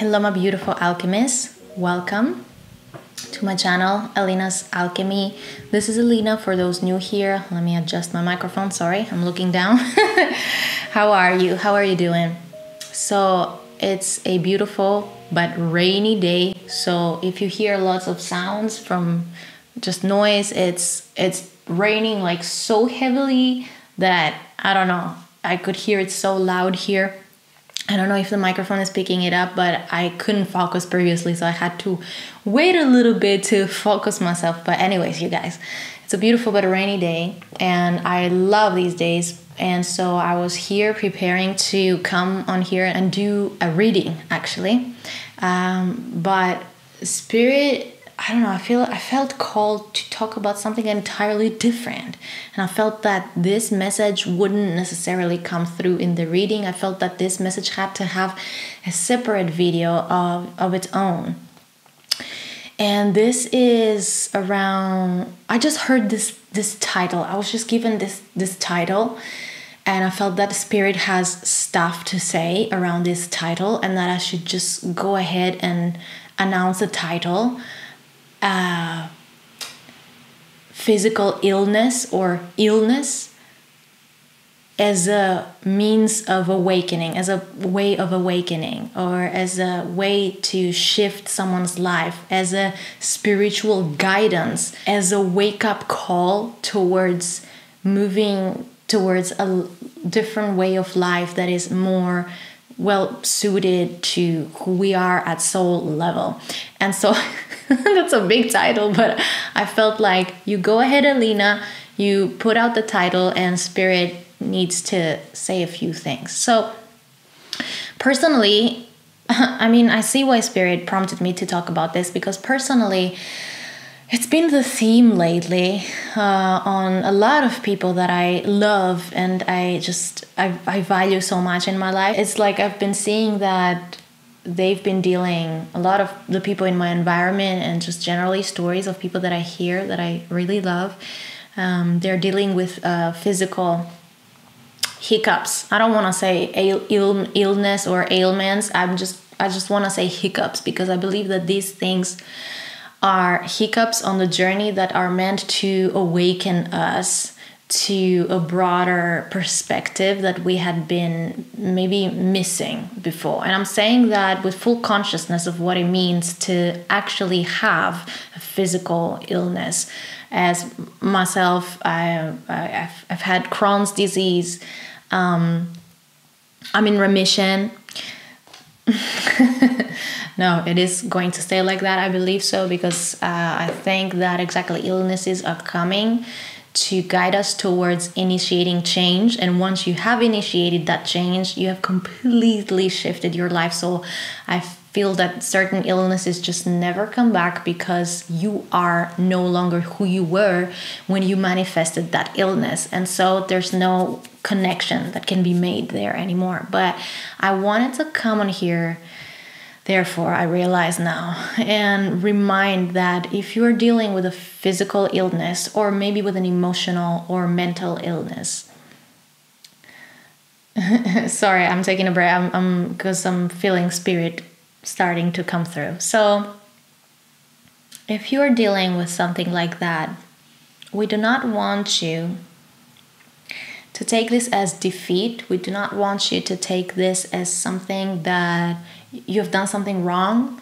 Hello, my beautiful alchemists. Welcome to my channel, Elina's Alchemy. This is Alina for those new here. Let me adjust my microphone. Sorry, I'm looking down. How are you? How are you doing? So, it's a beautiful but rainy day. So, if you hear lots of sounds from just noise, it's it's raining like so heavily that I don't know. I could hear it so loud here I don't know if the microphone is picking it up, but I couldn't focus previously, so I had to wait a little bit to focus myself. But, anyways, you guys, it's a beautiful but rainy day, and I love these days. And so I was here preparing to come on here and do a reading actually. Um, but Spirit I don't know, I feel I felt called to talk about something entirely different. And I felt that this message wouldn't necessarily come through in the reading. I felt that this message had to have a separate video of, of its own. And this is around I just heard this this title. I was just given this this title and I felt that the spirit has stuff to say around this title and that I should just go ahead and announce the title physical illness or illness as a means of awakening, as a way of awakening, or as a way to shift someone's life, as a spiritual guidance, as a wake up call towards moving towards a different way of life that is more well suited to who we are at soul level. And so that's a big title, but I felt like you go ahead, Elina, you put out the title, and Spirit needs to say a few things. So, personally, I mean, I see why Spirit prompted me to talk about this because personally, it's been the theme lately uh, on a lot of people that I love and I just I, I value so much in my life. It's like I've been seeing that they've been dealing a lot of the people in my environment and just generally stories of people that I hear that I really love. Um, they're dealing with uh, physical hiccups. I don't want to say Ill, Ill, illness or ailments. I'm just I just want to say hiccups because I believe that these things are hiccups on the journey that are meant to awaken us to a broader perspective that we had been maybe missing before. And I'm saying that with full consciousness of what it means to actually have a physical illness. As myself, I, have I've had Crohn's disease. Um, I'm in remission. no, it is going to stay like that. I believe so because uh, I think that exactly illnesses are coming to guide us towards initiating change. And once you have initiated that change, you have completely shifted your life. So I feel that certain illnesses just never come back because you are no longer who you were when you manifested that illness. And so there's no connection that can be made there anymore. But I wanted to come on here Therefore, I realize now and remind that if you're dealing with a physical illness or maybe with an emotional or mental illness, sorry, I'm taking a break I'm because I'm, I'm feeling spirit starting to come through. So, if you're dealing with something like that, we do not want you to take this as defeat. We do not want you to take this as something that you've done something wrong.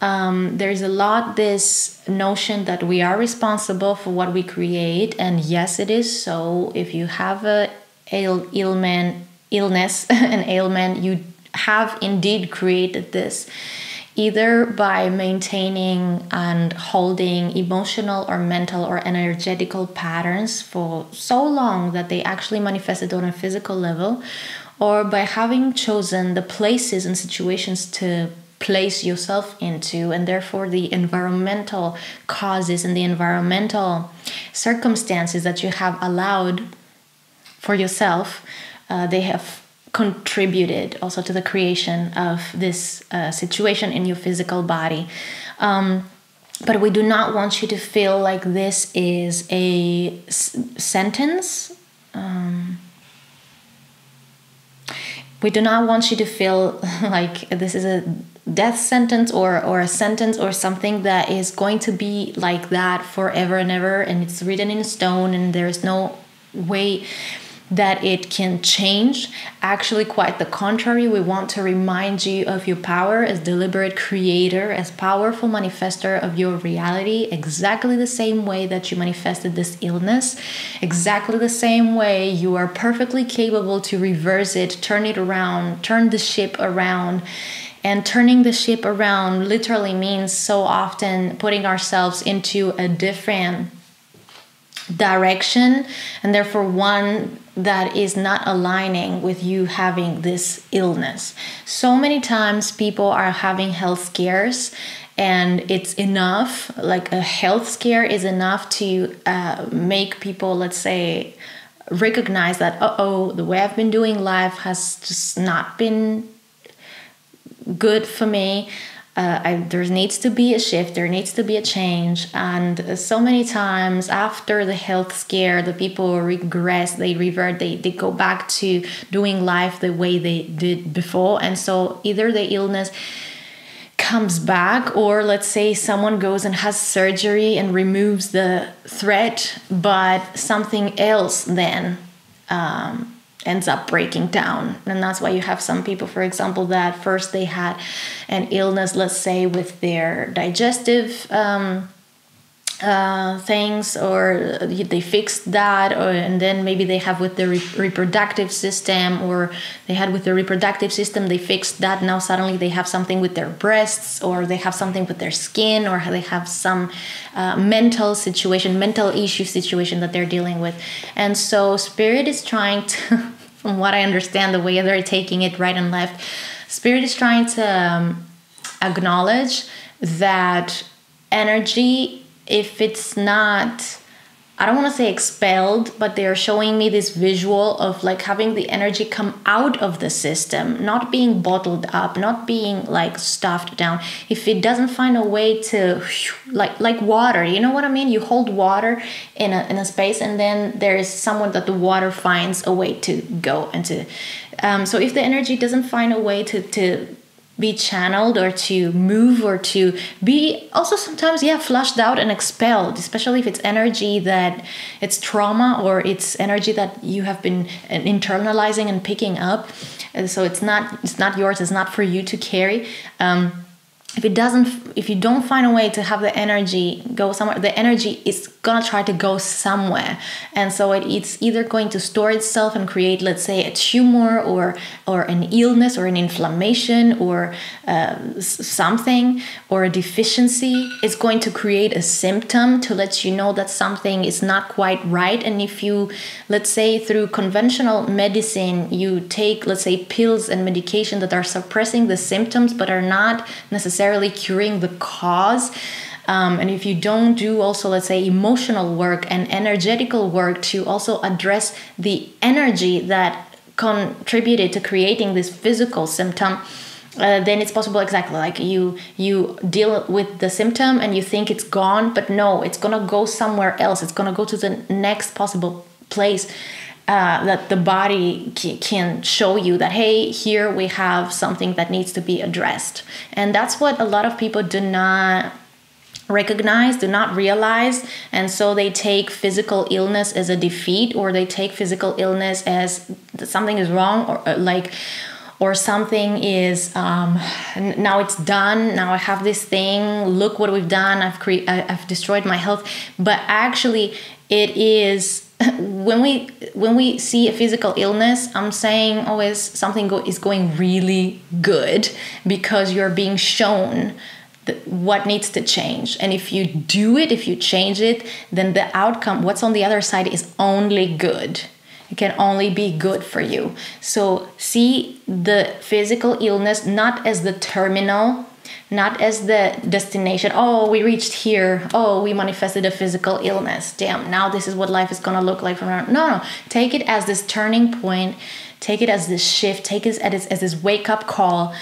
Um, there's a lot this notion that we are responsible for what we create, and yes, it is so. If you have a Ail, ailment, illness, an ailment, you have indeed created this either by maintaining and holding emotional or mental or energetical patterns for so long that they actually manifested on a physical level, or by having chosen the places and situations to place yourself into, and therefore the environmental causes and the environmental circumstances that you have allowed for yourself, uh, they have contributed also to the creation of this uh, situation in your physical body. Um, but we do not want you to feel like this is a s- sentence. Um, we do not want you to feel like this is a death sentence or or a sentence or something that is going to be like that forever and ever and it's written in stone and there's no way that it can change. Actually, quite the contrary, we want to remind you of your power as deliberate creator, as powerful manifester of your reality, exactly the same way that you manifested this illness, exactly the same way you are perfectly capable to reverse it, turn it around, turn the ship around. And turning the ship around literally means so often putting ourselves into a different direction and therefore one that is not aligning with you having this illness. So many times people are having health scares and it's enough like a health scare is enough to uh, make people let's say recognize that oh the way i've been doing life has just not been good for me uh, I, there needs to be a shift there needs to be a change and so many times after the health scare the people regress they revert they, they go back to doing life the way they did before and so either the illness comes back or let's say someone goes and has surgery and removes the threat but something else then um, ends up breaking down. And that's why you have some people for example that first they had an illness let's say with their digestive um, uh, things or they fixed that or, and then maybe they have with the re- reproductive system or they had with the reproductive system they fixed that. Now suddenly they have something with their breasts or they have something with their skin or they have some uh, mental situation mental issue situation that they're dealing with. And so spirit is trying to from what i understand the way they're taking it right and left spirit is trying to um, acknowledge that energy if it's not I don't want to say expelled, but they are showing me this visual of like having the energy come out of the system, not being bottled up, not being like stuffed down. If it doesn't find a way to like like water, you know what I mean? You hold water in a in a space and then there is someone that the water finds a way to go and to um, so if the energy doesn't find a way to to be channeled or to move or to be also sometimes yeah flushed out and expelled especially if it's energy that it's trauma or it's energy that you have been internalizing and picking up. And so it's not it's not yours it's not for you to carry. Um, if it doesn't if you don't find a way to have the energy go somewhere the energy is gonna try to go somewhere. And so it, it's either going to store itself and create let's say a tumor or or an illness or an inflammation or uh, something or a deficiency. It's going to create a symptom to let you know that something is not quite right. And if you let's say through conventional medicine you take let's say pills and medication that are suppressing the symptoms but are not necessarily curing the cause. Um, and if you don't do also, let's say, emotional work and energetical work to also address the energy that contributed to creating this physical symptom, uh, then it's possible exactly like you you deal with the symptom and you think it's gone but no it's gonna go somewhere else. It's gonna go to the next possible place uh, that the body can show you that hey here we have something that needs to be addressed and that's what a lot of people do not recognize, do not realize, and so they take physical illness as a defeat, or they take physical illness as something is wrong, or uh, like, or something is um, now it's done. Now I have this thing. Look what we've done. I've cre- I've destroyed my health. But actually, it is when we when we see a physical illness i'm saying always something go- is going really good because you're being shown what needs to change. And if you do it if you change it then the outcome what's on the other side is only good. It can only be good for you. So see the physical illness not as the terminal not as the destination oh we reached here. Oh we manifested a physical illness. Damn now this is what life is gonna look like from now no no. Take it as this turning point. Take it as this shift. Take it as, as this wake up call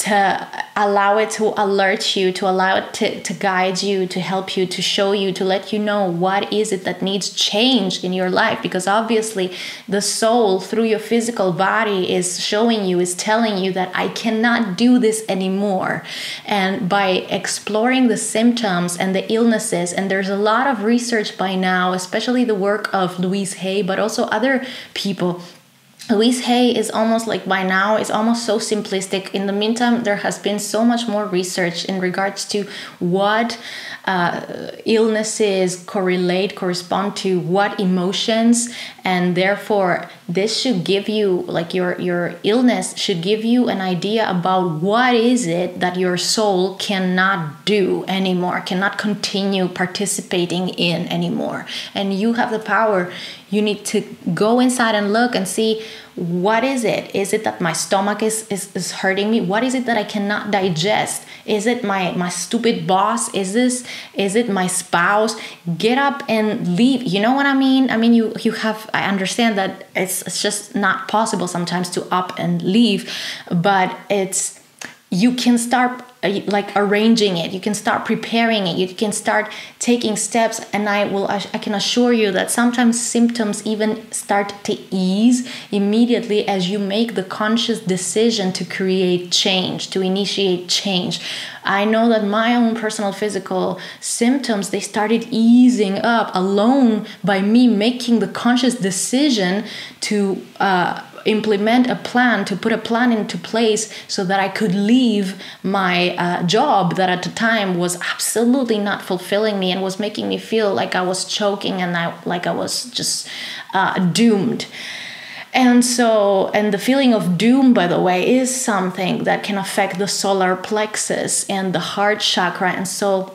to allow it to alert you to allow it to, to guide you to help you to show you to let you know what is it that needs change in your life. Because obviously the soul through your physical body is showing you is telling you that i cannot do this anymore. And by exploring the symptoms and the illnesses and there's a lot of research by now especially the work of louise hay but also other people Louise Hay is almost like by now is almost so simplistic. In the meantime, there has been so much more research in regards to what uh, illnesses correlate, correspond to what emotions, and therefore this should give you like your your illness should give you an idea about what is it that your soul cannot do anymore, cannot continue participating in anymore, and you have the power. You need to go inside and look and see what is it? Is it that my stomach is, is is hurting me? What is it that i cannot digest? Is it my my stupid boss? Is this is it my spouse? Get up and leave. You know what i mean? I mean you you have i understand that it's, it's just not possible sometimes to up and leave but it's you can start uh, like arranging it. You can start preparing it. You can start taking steps and i will i can assure you that sometimes symptoms even start to ease immediately as you make the conscious decision to create change to initiate change. I know that my own personal physical symptoms they started easing up alone by me making the conscious decision to uh, implement a plan to put a plan into place so that I could leave my uh, job that at the time was absolutely not fulfilling me and was making me feel like I was choking and I like I was just uh, doomed. And so, and the feeling of doom, by the way, is something that can affect the solar plexus and the heart chakra. And so,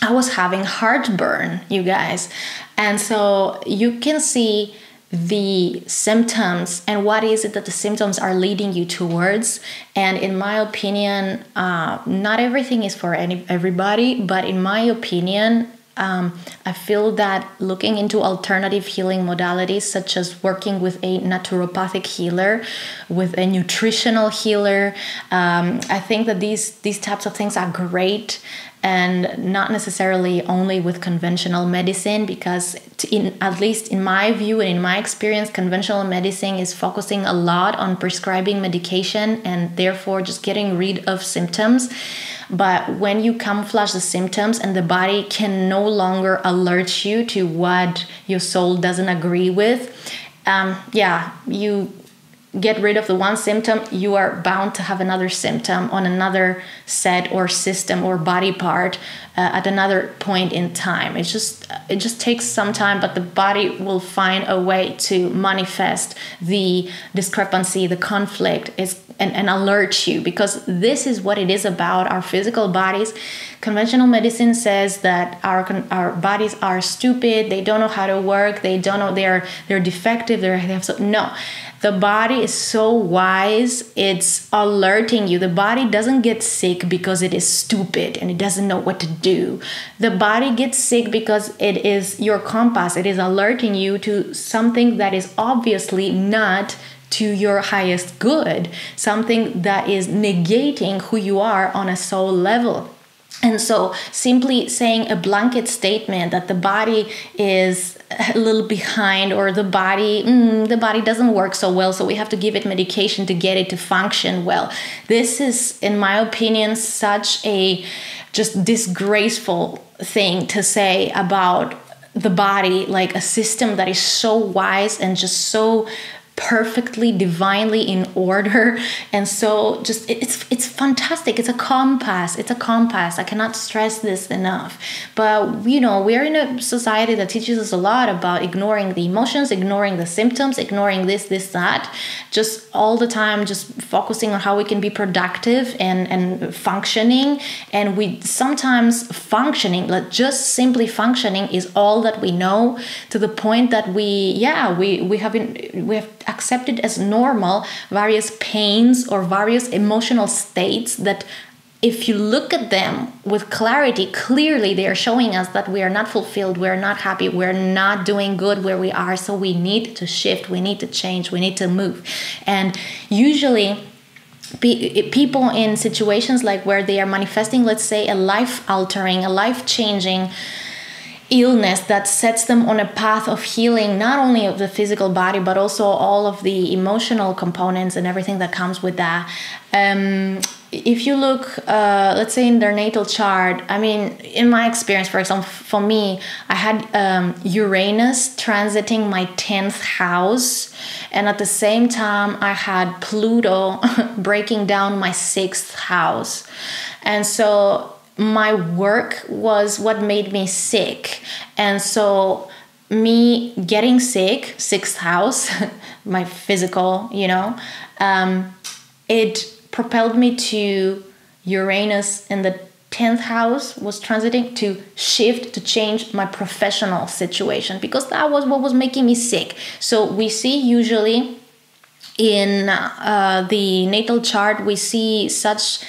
I was having heartburn, you guys. And so, you can see the symptoms and what is it that the symptoms are leading you towards. And in my opinion uh, not everything is for any everybody but in my opinion um, I feel that looking into alternative healing modalities, such as working with a naturopathic healer, with a nutritional healer, um, I think that these these types of things are great and not necessarily only with conventional medicine because in at least in my view and in my experience conventional medicine is focusing a lot on prescribing medication and therefore just getting rid of symptoms. But when you camouflage the symptoms and the body can no longer alert you to what your soul doesn't agree with um, yeah you get rid of the one symptom, you are bound to have another symptom on another set or system or body part uh, at another point in time. It just it just takes some time, but the body will find a way to manifest the discrepancy, the conflict is and, and alert you because this is what it is about our physical bodies. Conventional medicine says that our our bodies are stupid, they don't know how to work, they don't know they're they're defective, they're they have so no the body is so wise, it's alerting you. The body doesn't get sick because it is stupid and it doesn't know what to do. The body gets sick because it is your compass, it is alerting you to something that is obviously not to your highest good, something that is negating who you are on a soul level. And so, simply saying a blanket statement that the body is a little behind or the body mm, the body doesn't work so well so we have to give it medication to get it to function well. This is in my opinion such a just disgraceful thing to say about the body like a system that is so wise and just so perfectly divinely in order. And so just it's it's fantastic. It's a compass. It's a compass. I cannot stress this enough. But you know we're in a society that teaches us a lot about ignoring the emotions ignoring the symptoms ignoring this this that. Just all the time just focusing on how we can be productive and and functioning. And we sometimes functioning like just simply functioning is all that we know to the point that we yeah we we have been we have accepted as normal various pains or various emotional states that if you look at them with clarity, clearly they are showing us that we are not fulfilled, we're not happy, we're not doing good where we are. So we need to shift, we need to change, we need to move. And usually, people in situations like where they are manifesting let's say a life altering a life changing illness that sets them on a path of healing not only of the physical body but also all of the emotional components and everything that comes with that. Um, if you look uh, let's say in their natal chart i mean in my experience for example for me i had um, uranus transiting my 10th house and at the same time i had pluto breaking down my sixth house. And so my work was what made me sick. And so, me getting sick, sixth house, my physical, you know, um, it propelled me to Uranus in the 10th house was transiting to shift to change my professional situation because that was what was making me sick. So, we see usually in uh, the natal chart, we see such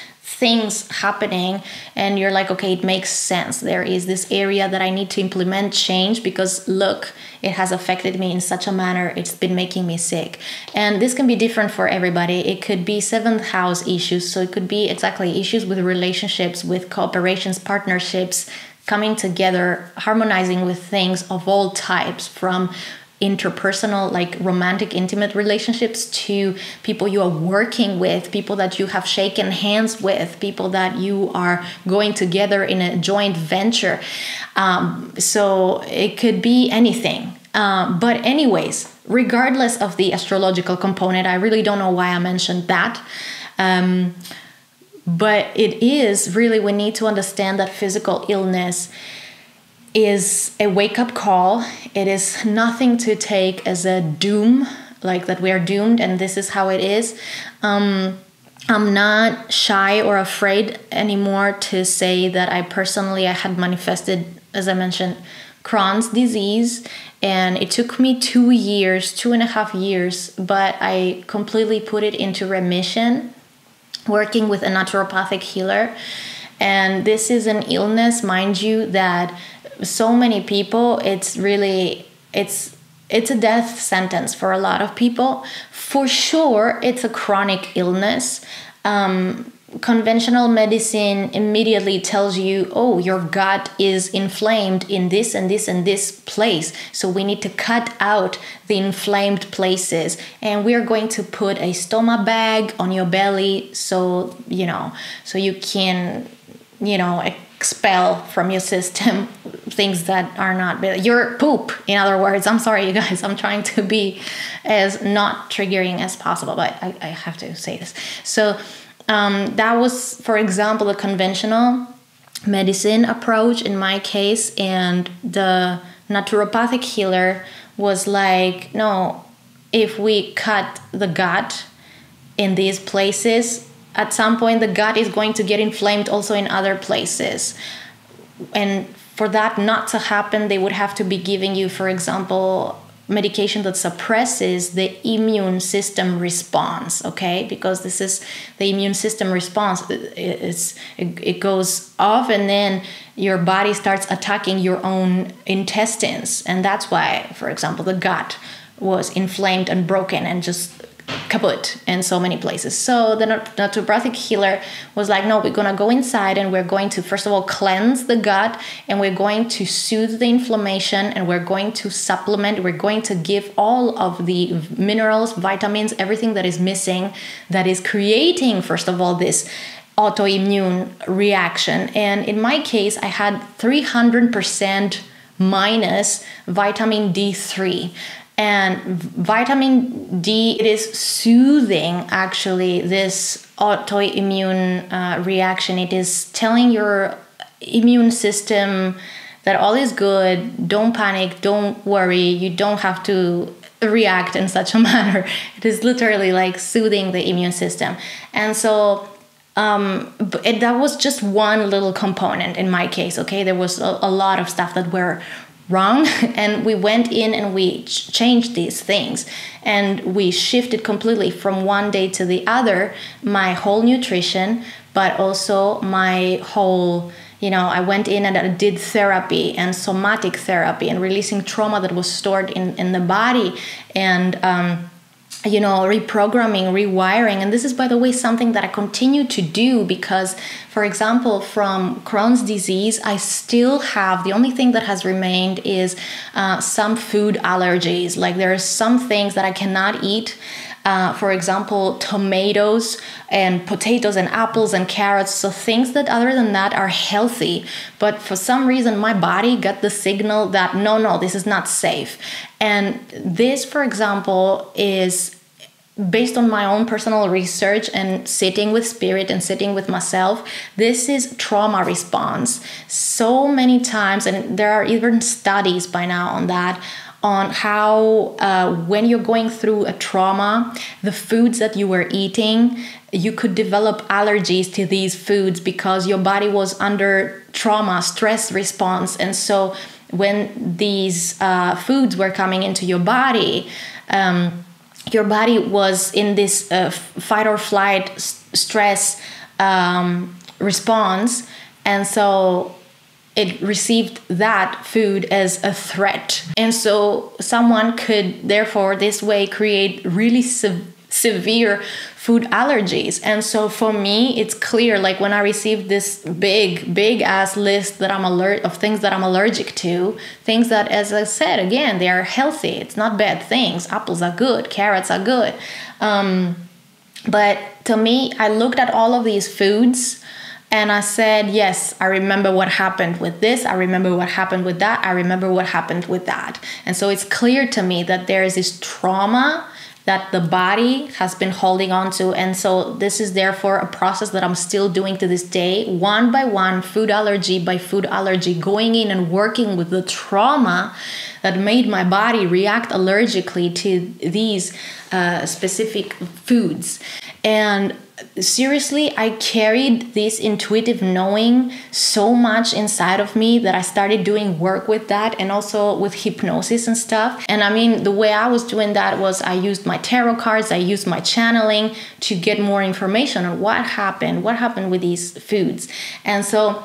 things happening and you're like okay it makes sense. There is this area that i need to implement change because look it has affected me in such a manner. It's been making me sick. And this can be different for everybody. It could be seventh house issues. So it could be exactly issues with relationships with cooperations partnerships coming together harmonizing with things of all types from interpersonal, like romantic, intimate relationships to people you are working with, people that you have shaken hands with, people that you are going together in a joint venture. Um, so it could be anything. Um, but, anyways, regardless of the astrological component, I really don't know why I mentioned that. Um, but it is really, we need to understand that physical illness is a wake up call. It is nothing to take as a doom, like that we are doomed and this is how it is. Um, I'm not shy or afraid anymore to say that I personally I had manifested, as I mentioned, Crohn's disease, and it took me two years, two and a half years, but I completely put it into remission, working with a naturopathic healer. And this is an illness, mind you, that so many people it's really it's it's a death sentence for a lot of people. For sure it's a chronic illness. Um, conventional medicine immediately tells you oh your gut is inflamed in this and this and this place. So we need to cut out the inflamed places. And we're going to put a stoma bag on your belly so you know so you can you know expel from your system things that are not your poop in other words. I'm sorry you guys. I'm trying to be as not triggering as possible but i, I have to say this. So um, that was for example the conventional medicine approach in my case and the naturopathic healer was like no if we cut the gut in these places at some point the gut is going to get inflamed also in other places. And for that not to happen they would have to be giving you for example medication that suppresses the immune system response okay? Because this is the immune system response. It's it, it goes off and then your body starts attacking your own intestines. And that's why for example the gut was inflamed and broken and just kaput in so many places. So the naturopathic healer was like, no, we're gonna go inside and we're going to first of all cleanse the gut and we're going to soothe the inflammation and we're going to supplement. We're going to give all of the minerals, vitamins, everything that is missing, that is creating first of all this autoimmune reaction. And in my case, I had 300% minus vitamin D3 and vitamin d it is soothing actually this autoimmune uh, reaction. It is telling your immune system that all is good don't panic don't worry you don't have to react in such a manner. It is literally like soothing the immune system. And so um, it, that was just one little component in my case okay? There was a, a lot of stuff that were wrong and we went in and we ch- changed these things. And we shifted completely from one day to the other my whole nutrition but also my whole you know i went in and I did therapy and somatic therapy and releasing trauma that was stored in, in the body. And um, you know reprogramming rewiring and this is by the way something that i continue to do because for example from crohn's disease i still have the only thing that has remained is uh, some food allergies like there are some things that i cannot eat uh, for example, tomatoes and potatoes and apples and carrots. So, things that other than that are healthy. But for some reason, my body got the signal that no, no, this is not safe. And this, for example, is based on my own personal research and sitting with spirit and sitting with myself this is trauma response. So many times and there are even studies by now on that on how uh, when you're going through a trauma the foods that you were eating you could develop allergies to these foods because your body was under trauma stress response. And so when these uh, foods were coming into your body um, your body was in this uh, fight or flight stress um, response and so it received that food as a threat. And so someone could therefore this way create really se- severe food allergies. And so for me, it's clear like when I received this big, big ass list that I'm alert of things that I'm allergic to, things that as I said again, they are healthy. It's not bad things. Apples are good, carrots are good. Um, but to me, I looked at all of these foods and I said, Yes, I remember what happened with this. I remember what happened with that. I remember what happened with that. And so it's clear to me that there is this trauma that the body has been holding on to. And so this is therefore a process that I'm still doing to this day, one by one, food allergy by food allergy, going in and working with the trauma that made my body react allergically to these uh, specific foods. And seriously, I carried this intuitive knowing so much inside of me that I started doing work with that and also with hypnosis and stuff. And I mean, the way I was doing that was I used my tarot cards, I used my channeling to get more information on what happened, what happened with these foods. And so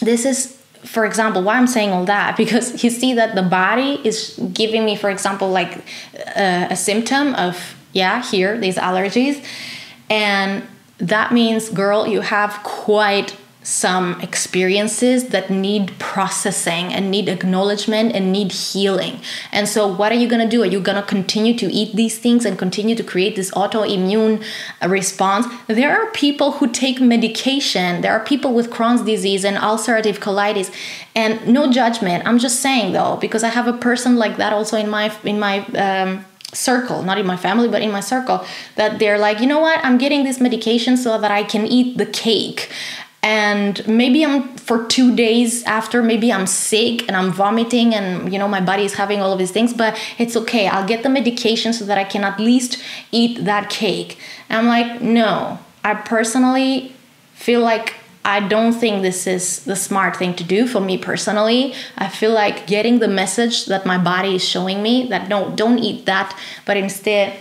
this is for example why i'm saying all that because you see that the body is giving me for example like uh, a symptom of yeah here these allergies and that means, girl, you have quite some experiences that need processing and need acknowledgement and need healing. And so, what are you going to do? Are you going to continue to eat these things and continue to create this autoimmune response? There are people who take medication, there are people with Crohn's disease and ulcerative colitis. And no judgment. I'm just saying though, because I have a person like that also in my in my um, circle, not in my family, but in my circle, that they're like, you know what, I'm getting this medication so that I can eat the cake. And maybe I'm for two days after, maybe I'm sick and I'm vomiting and you know my body is having all of these things, but it's okay. I'll get the medication so that I can at least eat that cake. And I'm like, no, I personally feel like I don't think this is the smart thing to do for me personally. I feel like getting the message that my body is showing me that no, don't eat that, but instead,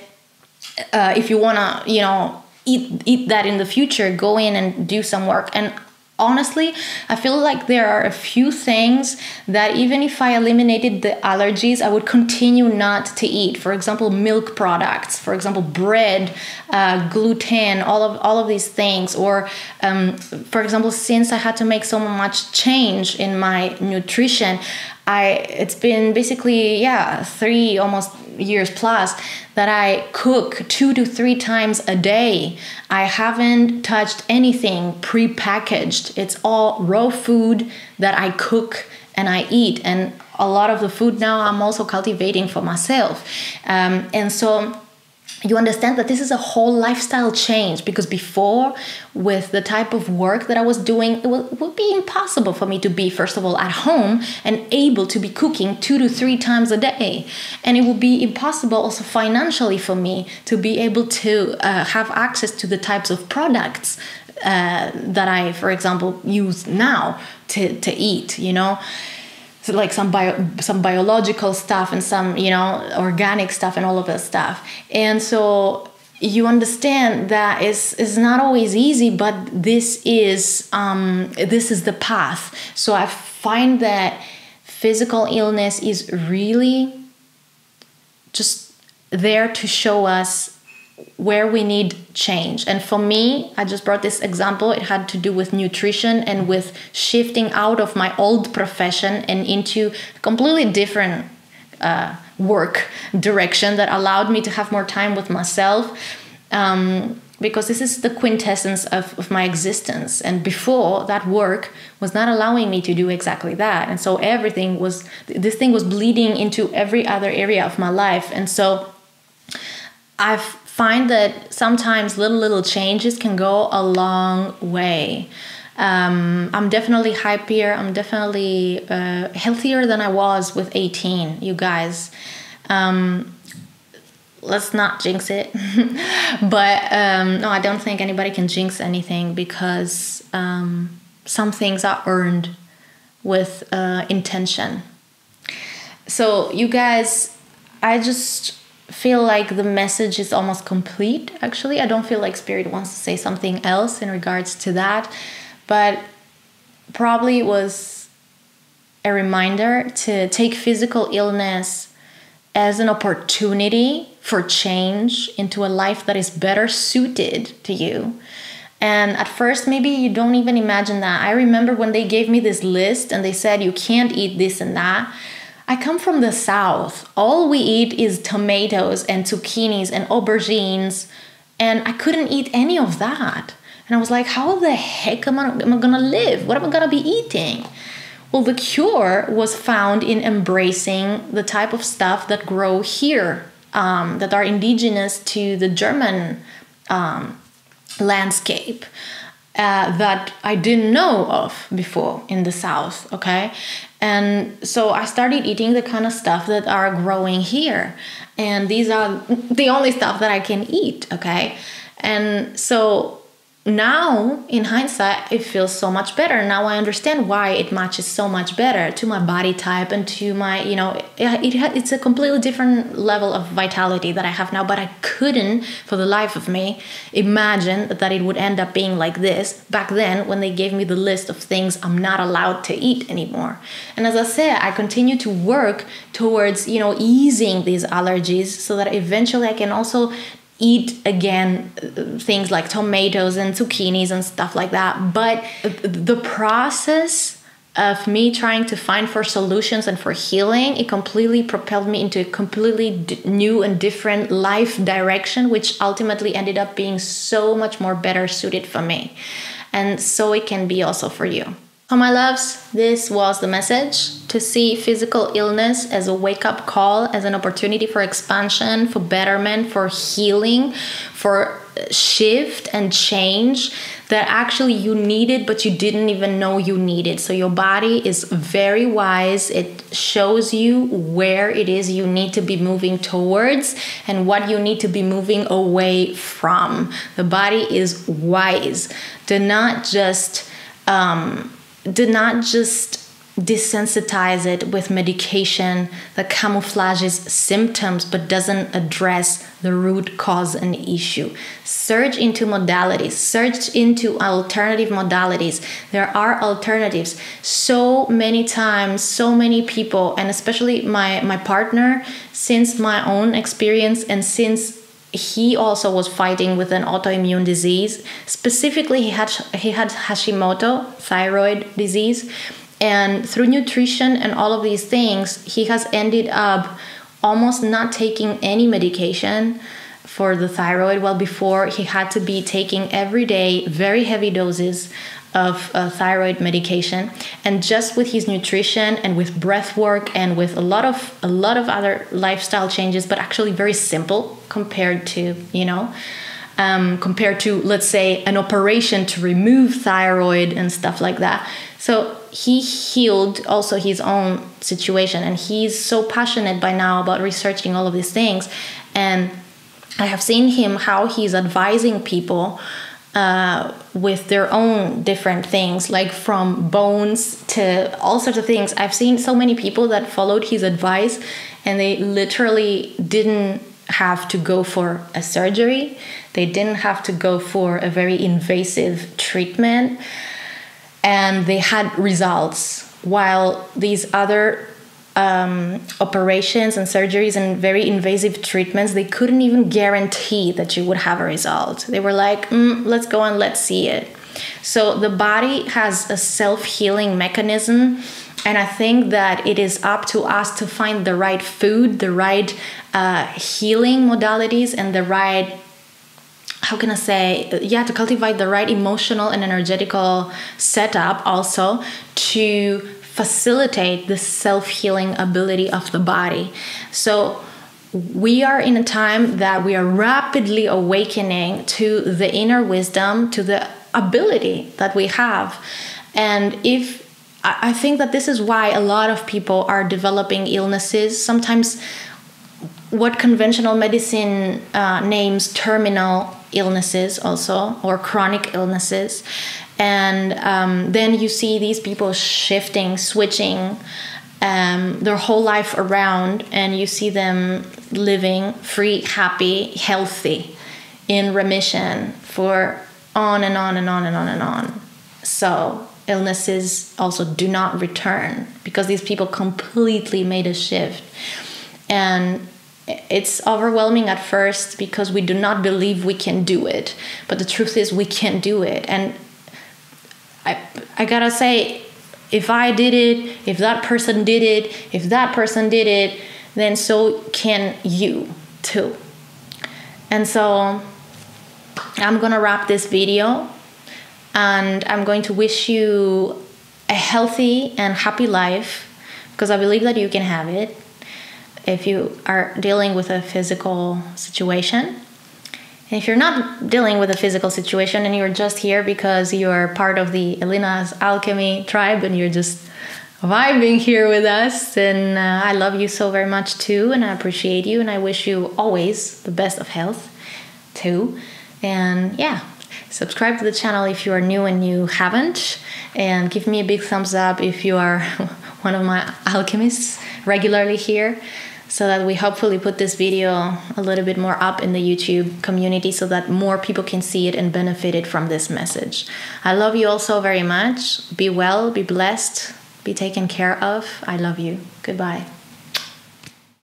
uh, if you wanna, you know, eat eat that in the future, go in and do some work. And honestly, I feel like there are a few things that even if I eliminated the allergies, I would continue not to eat. For example, milk products, for example, bread, uh, gluten, all of all of these things. Or, um, for example, since I had to make so much change in my nutrition, I it's been basically yeah three almost years plus that I cook two to three times a day. I haven't touched anything pre-packaged. It's all raw food that I cook and I eat and a lot of the food now I'm also cultivating for myself. Um, and so you understand that this is a whole lifestyle change because before with the type of work that i was doing it would, be impossible for me to be first of all at home and able to be cooking two to three times a day. And it would be impossible also financially for me to be able to uh, have access to the types of products uh, that i for example use now to, to eat you know like some bio some biological stuff and some you know organic stuff and all of that stuff. And so you understand that is is not always easy but this is um this is the path. So i find that physical illness is really just there to show us where we need change. And for me, I just brought this example. It had to do with nutrition and with shifting out of my old profession and into a completely different uh, work direction that allowed me to have more time with myself. Um, because this is the quintessence of, of my existence. And before, that work was not allowing me to do exactly that. And so everything was, this thing was bleeding into every other area of my life. And so I've find that sometimes little little changes can go a long way. Um, I'm definitely happier. I'm definitely uh, healthier than I was with 18. You guys, um, let's not jinx it. but um, no, I don't think anybody can jinx anything because um, some things are earned with uh, intention. So you guys, I just feel like the message is almost complete actually i don't feel like spirit wants to say something else in regards to that but probably it was a reminder to take physical illness as an opportunity for change into a life that is better suited to you and at first, maybe you don't even imagine that. I remember when they gave me this list and they said, you can't eat this and that. I come from the south. All we eat is tomatoes and zucchinis and aubergines, and I couldn't eat any of that. And I was like, how the heck am I, am I gonna live? What am I gonna be eating? Well, the cure was found in embracing the type of stuff that grow here, um, that are indigenous to the German um, landscape. Uh, that I didn't know of before in the South, okay? And so I started eating the kind of stuff that are growing here. And these are the only stuff that I can eat, okay? And so now in hindsight it feels so much better. Now i understand why it matches so much better to my body type and to my you know it, it, it's a completely different level of vitality that i have now but i couldn't for the life of me imagine that it would end up being like this back then when they gave me the list of things i'm not allowed to eat anymore. And as i said i continue to work towards you know easing these allergies so that eventually i can also eat again things like tomatoes and zucchinis and stuff like that. But the process of me trying to find for solutions and for healing it completely propelled me into a completely new and different life direction which ultimately ended up being so much more better suited for me. And so it can be also for you so, my loves, this was the message to see physical illness as a wake up call, as an opportunity for expansion, for betterment, for healing, for shift and change that actually you needed, but you didn't even know you needed. So, your body is very wise. It shows you where it is you need to be moving towards and what you need to be moving away from. The body is wise. Do not just. Um, do not just desensitize it with medication that camouflages symptoms but doesn't address the root cause and issue. Search into modalities, search into alternative modalities. There are alternatives. So many times, so many people, and especially my, my partner, since my own experience and since he also was fighting with an autoimmune disease. Specifically, he had he had Hashimoto thyroid disease, and through nutrition and all of these things, he has ended up almost not taking any medication for the thyroid. Well, before he had to be taking every day very heavy doses of uh, thyroid medication. And just with his nutrition and with breath work and with a lot of a lot of other lifestyle changes but actually very simple compared to you know um, compared to let's say an operation to remove thyroid and stuff like that. So he healed also his own situation. And he's so passionate by now about researching all of these things. And i have seen him how he's advising people uh, with their own different things, like from bones to all sorts of things. I've seen so many people that followed his advice and they literally didn't have to go for a surgery, they didn't have to go for a very invasive treatment, and they had results. While these other um, operations and surgeries and very invasive treatments, they couldn't even guarantee that you would have a result. They were like, mm, let's go and let's see it. So the body has a self healing mechanism. And I think that it is up to us to find the right food, the right uh, healing modalities, and the right how can I say, yeah, to cultivate the right emotional and energetical setup also to facilitate the self healing ability of the body. So, we are in a time that we are rapidly awakening to the inner wisdom, to the ability that we have. And if I think that this is why a lot of people are developing illnesses, sometimes what conventional medicine uh, names terminal illnesses also or chronic illnesses and um, then you see these people shifting switching um, their whole life around and you see them living free happy healthy in remission for on and on and on and on and on. So illnesses also do not return because these people completely made a shift. And it's overwhelming at first because we do not believe we can do it but the truth is we can do it. And i i gotta say if i did it if that person did it if that person did it then so can you too and so i'm gonna wrap this video and i'm going to wish you a healthy and happy life because i believe that you can have it if you are dealing with a physical situation. If you're not dealing with a physical situation and you're just here because you're part of the Elina's Alchemy tribe and you're just vibing here with us, then uh, I love you so very much too, and I appreciate you, and I wish you always the best of health too. And yeah, subscribe to the channel if you are new and you haven't, and give me a big thumbs up if you are one of my alchemists regularly here so that we hopefully put this video a little bit more up in the YouTube community so that more people can see it and benefited from this message. I love you all so very much. Be well, be blessed, be taken care of. I love you. Goodbye.